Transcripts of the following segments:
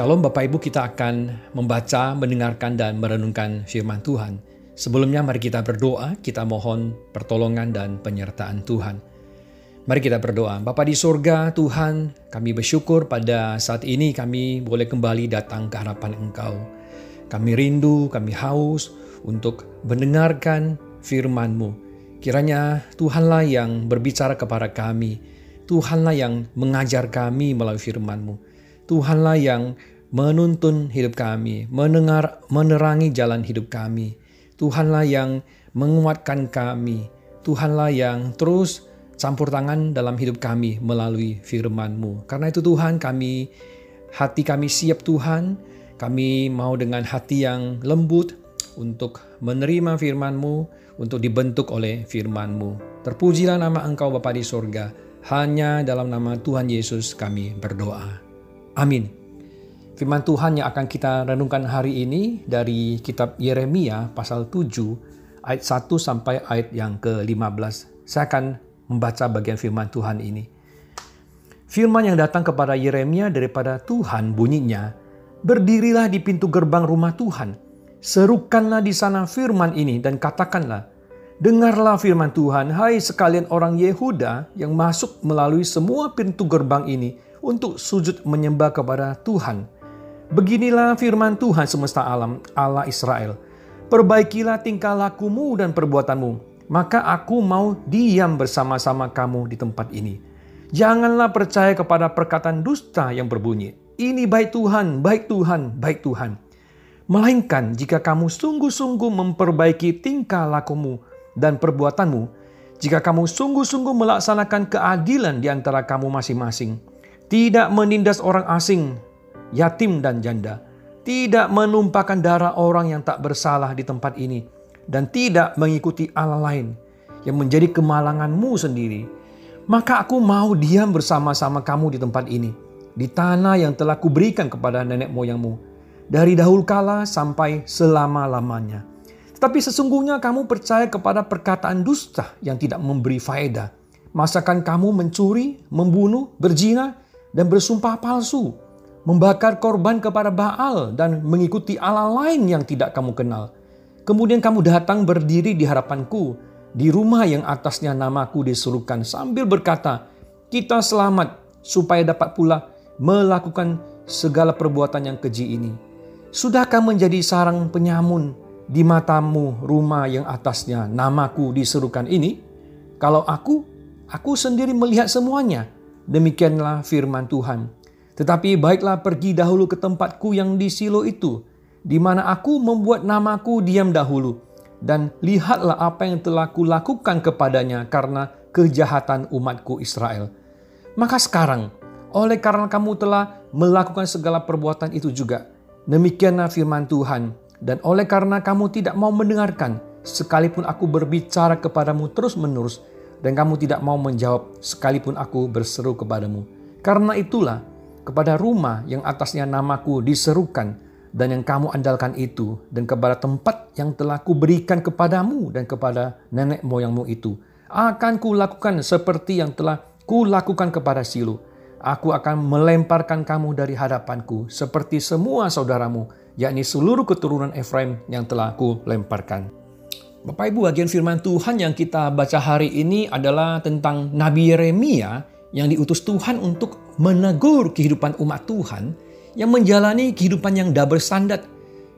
Shalom Bapak Ibu kita akan membaca, mendengarkan dan merenungkan firman Tuhan. Sebelumnya mari kita berdoa, kita mohon pertolongan dan penyertaan Tuhan. Mari kita berdoa. Bapa di surga, Tuhan, kami bersyukur pada saat ini kami boleh kembali datang ke hadapan Engkau. Kami rindu, kami haus untuk mendengarkan firman-Mu. Kiranya Tuhanlah yang berbicara kepada kami. Tuhanlah yang mengajar kami melalui firman-Mu. Tuhanlah yang menuntun hidup kami, mendengar, menerangi jalan hidup kami. Tuhanlah yang menguatkan kami. Tuhanlah yang terus campur tangan dalam hidup kami melalui firman-Mu. Karena itu Tuhan kami, hati kami siap Tuhan, kami mau dengan hati yang lembut untuk menerima firman-Mu, untuk dibentuk oleh firman-Mu. Terpujilah nama Engkau Bapa di sorga, hanya dalam nama Tuhan Yesus kami berdoa. Amin. Firman Tuhan yang akan kita renungkan hari ini dari kitab Yeremia pasal 7 ayat 1 sampai ayat yang ke-15. Saya akan membaca bagian firman Tuhan ini. Firman yang datang kepada Yeremia daripada Tuhan bunyinya, Berdirilah di pintu gerbang rumah Tuhan, serukanlah di sana firman ini dan katakanlah, Dengarlah firman Tuhan, hai sekalian orang Yehuda yang masuk melalui semua pintu gerbang ini, untuk sujud menyembah kepada Tuhan. Beginilah firman Tuhan semesta alam, Allah Israel. Perbaikilah tingkah lakumu dan perbuatanmu, maka aku mau diam bersama-sama kamu di tempat ini. Janganlah percaya kepada perkataan dusta yang berbunyi, ini baik Tuhan, baik Tuhan, baik Tuhan. Melainkan jika kamu sungguh-sungguh memperbaiki tingkah lakumu dan perbuatanmu, jika kamu sungguh-sungguh melaksanakan keadilan di antara kamu masing-masing, tidak menindas orang asing, yatim dan janda, tidak menumpahkan darah orang yang tak bersalah di tempat ini, dan tidak mengikuti Allah lain yang menjadi kemalanganmu sendiri, maka aku mau diam bersama-sama kamu di tempat ini, di tanah yang telah kuberikan kepada nenek moyangmu, dari dahulu kala sampai selama-lamanya. Tetapi sesungguhnya kamu percaya kepada perkataan dusta yang tidak memberi faedah. Masakan kamu mencuri, membunuh, berzina, dan bersumpah palsu, membakar korban kepada Baal dan mengikuti Allah lain yang tidak kamu kenal. Kemudian kamu datang berdiri di hadapanku di rumah yang atasnya namaku disuruhkan sambil berkata, kita selamat supaya dapat pula melakukan segala perbuatan yang keji ini. Sudahkah menjadi sarang penyamun di matamu rumah yang atasnya namaku diserukan ini? Kalau aku, aku sendiri melihat semuanya Demikianlah firman Tuhan. Tetapi baiklah pergi dahulu ke tempatku yang di Silo itu, di mana aku membuat namaku diam dahulu. Dan lihatlah apa yang telah kulakukan kepadanya karena kejahatan umatku Israel. Maka sekarang, oleh karena kamu telah melakukan segala perbuatan itu juga, demikianlah firman Tuhan. Dan oleh karena kamu tidak mau mendengarkan, sekalipun aku berbicara kepadamu terus-menerus, dan kamu tidak mau menjawab sekalipun aku berseru kepadamu. Karena itulah kepada rumah yang atasnya namaku diserukan dan yang kamu andalkan itu dan kepada tempat yang telah kuberikan kepadamu dan kepada nenek moyangmu itu akan kulakukan seperti yang telah kulakukan kepada Silo. Aku akan melemparkan kamu dari hadapanku seperti semua saudaramu, yakni seluruh keturunan Efraim yang telah kulemparkan. Bapak Ibu, bagian firman Tuhan yang kita baca hari ini adalah tentang Nabi Yeremia yang diutus Tuhan untuk menegur kehidupan umat Tuhan yang menjalani kehidupan yang double standard,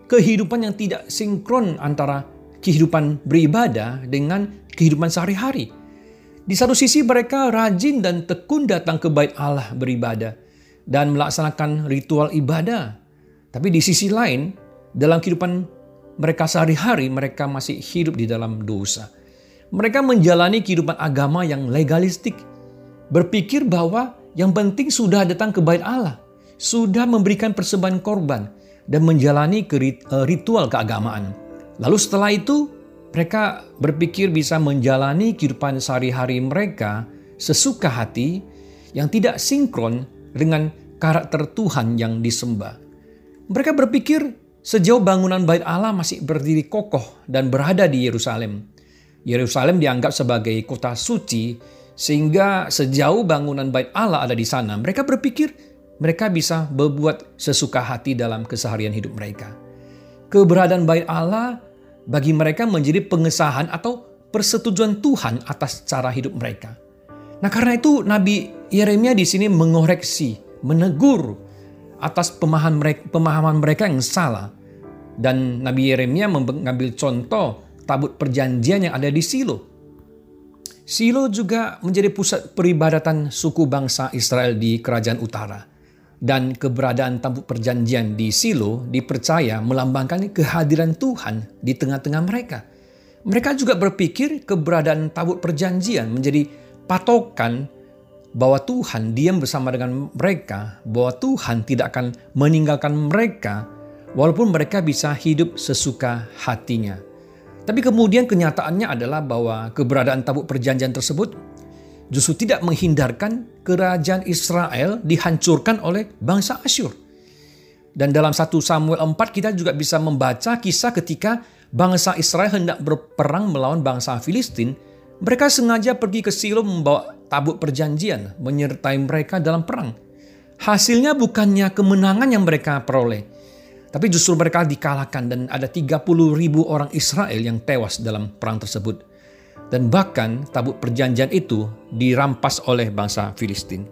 kehidupan yang tidak sinkron antara kehidupan beribadah dengan kehidupan sehari-hari. Di satu sisi mereka rajin dan tekun datang ke bait Allah beribadah dan melaksanakan ritual ibadah. Tapi di sisi lain, dalam kehidupan mereka sehari-hari mereka masih hidup di dalam dosa. Mereka menjalani kehidupan agama yang legalistik, berpikir bahwa yang penting sudah datang ke bait Allah, sudah memberikan persembahan korban, dan menjalani eh, ritual keagamaan. Lalu setelah itu, mereka berpikir bisa menjalani kehidupan sehari-hari mereka sesuka hati yang tidak sinkron dengan karakter Tuhan yang disembah. Mereka berpikir Sejauh bangunan bait Allah masih berdiri kokoh dan berada di Yerusalem. Yerusalem dianggap sebagai kota suci sehingga sejauh bangunan bait Allah ada di sana, mereka berpikir mereka bisa berbuat sesuka hati dalam keseharian hidup mereka. Keberadaan bait Allah bagi mereka menjadi pengesahan atau persetujuan Tuhan atas cara hidup mereka. Nah, karena itu Nabi Yeremia di sini mengoreksi, menegur atas pemahaman mereka, pemahaman mereka yang salah. Dan Nabi Yeremia mengambil contoh tabut perjanjian yang ada di Silo. Silo juga menjadi pusat peribadatan suku bangsa Israel di kerajaan utara. Dan keberadaan tabut perjanjian di Silo dipercaya melambangkan kehadiran Tuhan di tengah-tengah mereka. Mereka juga berpikir keberadaan tabut perjanjian menjadi patokan bahwa Tuhan diam bersama dengan mereka, bahwa Tuhan tidak akan meninggalkan mereka walaupun mereka bisa hidup sesuka hatinya. Tapi kemudian kenyataannya adalah bahwa keberadaan tabut perjanjian tersebut justru tidak menghindarkan kerajaan Israel dihancurkan oleh bangsa Asyur. Dan dalam 1 Samuel 4 kita juga bisa membaca kisah ketika bangsa Israel hendak berperang melawan bangsa Filistin, mereka sengaja pergi ke Silo membawa tabut perjanjian menyertai mereka dalam perang. Hasilnya bukannya kemenangan yang mereka peroleh, tapi justru mereka dikalahkan dan ada 30 ribu orang Israel yang tewas dalam perang tersebut. Dan bahkan tabut perjanjian itu dirampas oleh bangsa Filistin.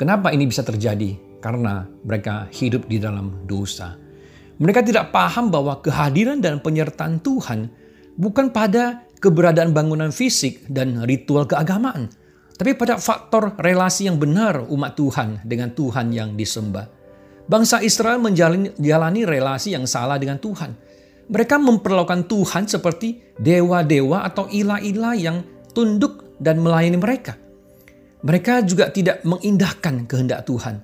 Kenapa ini bisa terjadi? Karena mereka hidup di dalam dosa. Mereka tidak paham bahwa kehadiran dan penyertaan Tuhan bukan pada keberadaan bangunan fisik dan ritual keagamaan, tapi pada faktor relasi yang benar umat Tuhan dengan Tuhan yang disembah. Bangsa Israel menjalani relasi yang salah dengan Tuhan. Mereka memperlakukan Tuhan seperti dewa-dewa atau ilah-ilah yang tunduk dan melayani mereka. Mereka juga tidak mengindahkan kehendak Tuhan.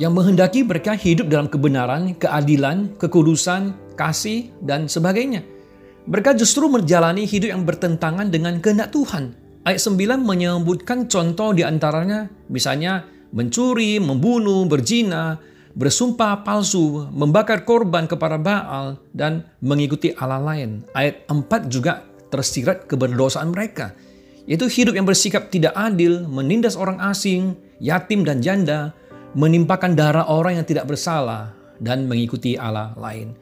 Yang menghendaki mereka hidup dalam kebenaran, keadilan, kekudusan, kasih, dan sebagainya. Mereka justru menjalani hidup yang bertentangan dengan kehendak Tuhan. Ayat 9 menyebutkan contoh di antaranya, misalnya mencuri, membunuh, berzina, bersumpah palsu, membakar korban kepada Baal, dan mengikuti Allah lain. Ayat 4 juga tersirat keberdosaan mereka, yaitu hidup yang bersikap tidak adil, menindas orang asing, yatim dan janda, menimpakan darah orang yang tidak bersalah, dan mengikuti Allah lain.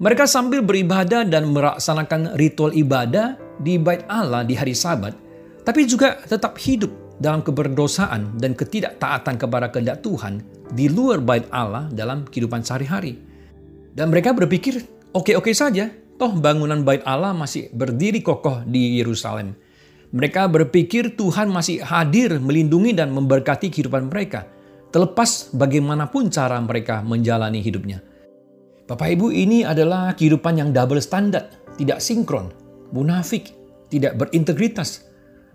Mereka sambil beribadah dan melaksanakan ritual ibadah di bait Allah di hari sabat, tapi juga tetap hidup dalam keberdosaan dan ketidaktaatan kepada kehendak Tuhan di luar bait Allah dalam kehidupan sehari-hari. Dan mereka berpikir, oke-oke saja, toh bangunan bait Allah masih berdiri kokoh di Yerusalem. Mereka berpikir Tuhan masih hadir melindungi dan memberkati kehidupan mereka, terlepas bagaimanapun cara mereka menjalani hidupnya. Bapak Ibu ini adalah kehidupan yang double standard, tidak sinkron, munafik, tidak berintegritas,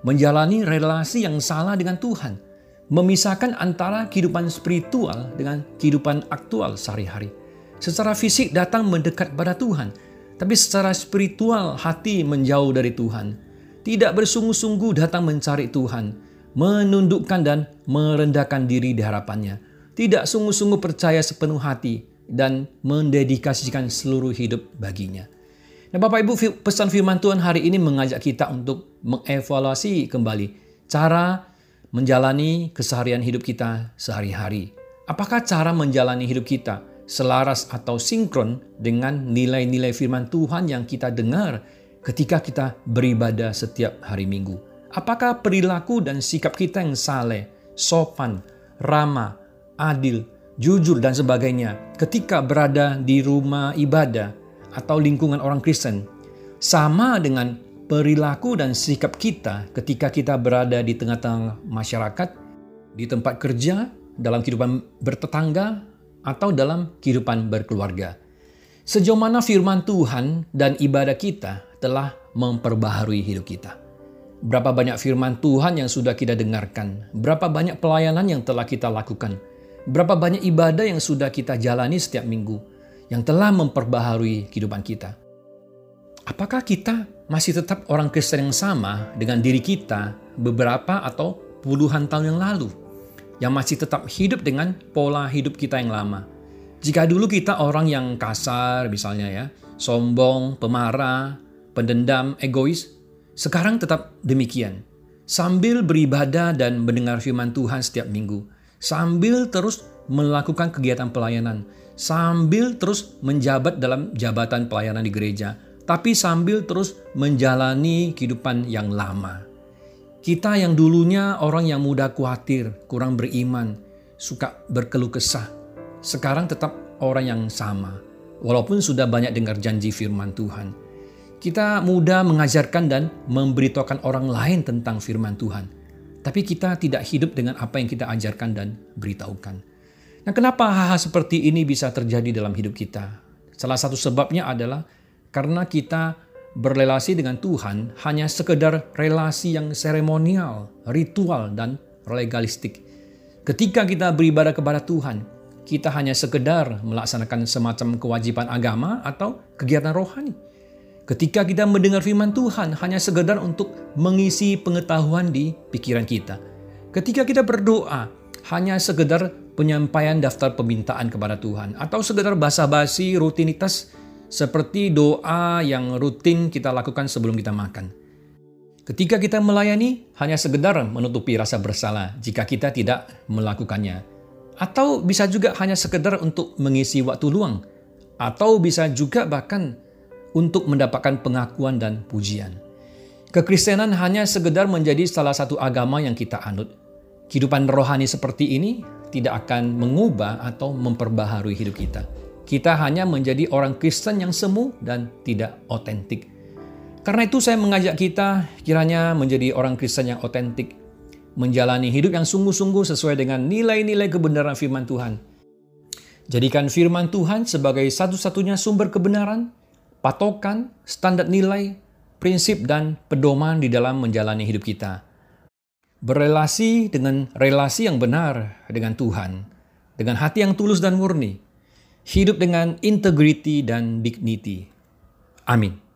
menjalani relasi yang salah dengan Tuhan, memisahkan antara kehidupan spiritual dengan kehidupan aktual sehari-hari. Secara fisik datang mendekat pada Tuhan, tapi secara spiritual hati menjauh dari Tuhan. Tidak bersungguh-sungguh datang mencari Tuhan, menundukkan dan merendahkan diri di harapannya. Tidak sungguh-sungguh percaya sepenuh hati dan mendedikasikan seluruh hidup baginya. Nah Bapak Ibu pesan firman Tuhan hari ini mengajak kita untuk mengevaluasi kembali cara menjalani keseharian hidup kita sehari-hari. Apakah cara menjalani hidup kita selaras atau sinkron dengan nilai-nilai firman Tuhan yang kita dengar ketika kita beribadah setiap hari Minggu? Apakah perilaku dan sikap kita yang saleh, sopan, ramah, adil, jujur dan sebagainya ketika berada di rumah ibadah atau lingkungan orang Kristen sama dengan perilaku dan sikap kita ketika kita berada di tengah-tengah masyarakat, di tempat kerja, dalam kehidupan bertetangga, atau dalam kehidupan berkeluarga. Sejauh mana firman Tuhan dan ibadah kita telah memperbaharui hidup kita. Berapa banyak firman Tuhan yang sudah kita dengarkan, berapa banyak pelayanan yang telah kita lakukan, berapa banyak ibadah yang sudah kita jalani setiap minggu, yang telah memperbaharui kehidupan kita. Apakah kita masih tetap orang Kristen yang sama dengan diri kita beberapa atau puluhan tahun yang lalu, yang masih tetap hidup dengan pola hidup kita yang lama? Jika dulu kita orang yang kasar, misalnya ya, sombong, pemarah, pendendam, egois, sekarang tetap demikian. Sambil beribadah dan mendengar firman Tuhan setiap minggu, sambil terus melakukan kegiatan pelayanan, sambil terus menjabat dalam jabatan pelayanan di gereja, tapi sambil terus menjalani kehidupan yang lama. Kita yang dulunya orang yang mudah khawatir, kurang beriman, suka berkeluh kesah, sekarang tetap orang yang sama, walaupun sudah banyak dengar janji firman Tuhan. Kita mudah mengajarkan dan memberitahukan orang lain tentang firman Tuhan. Tapi kita tidak hidup dengan apa yang kita ajarkan dan beritahukan. Nah kenapa hal-hal seperti ini bisa terjadi dalam hidup kita? Salah satu sebabnya adalah karena kita berrelasi dengan Tuhan hanya sekedar relasi yang seremonial, ritual, dan legalistik. Ketika kita beribadah kepada Tuhan, kita hanya sekedar melaksanakan semacam kewajiban agama atau kegiatan rohani Ketika kita mendengar firman Tuhan hanya sekedar untuk mengisi pengetahuan di pikiran kita. Ketika kita berdoa hanya sekedar penyampaian daftar permintaan kepada Tuhan atau sekedar basa-basi rutinitas seperti doa yang rutin kita lakukan sebelum kita makan. Ketika kita melayani hanya sekedar menutupi rasa bersalah jika kita tidak melakukannya. Atau bisa juga hanya sekedar untuk mengisi waktu luang. Atau bisa juga bahkan untuk mendapatkan pengakuan dan pujian. Kekristenan hanya sekedar menjadi salah satu agama yang kita anut. Kehidupan rohani seperti ini tidak akan mengubah atau memperbaharui hidup kita. Kita hanya menjadi orang Kristen yang semu dan tidak otentik. Karena itu saya mengajak kita kiranya menjadi orang Kristen yang otentik, menjalani hidup yang sungguh-sungguh sesuai dengan nilai-nilai kebenaran firman Tuhan. Jadikan firman Tuhan sebagai satu-satunya sumber kebenaran patokan, standar nilai, prinsip, dan pedoman di dalam menjalani hidup kita. Berelasi dengan relasi yang benar dengan Tuhan, dengan hati yang tulus dan murni, hidup dengan integriti dan dignity. Amin.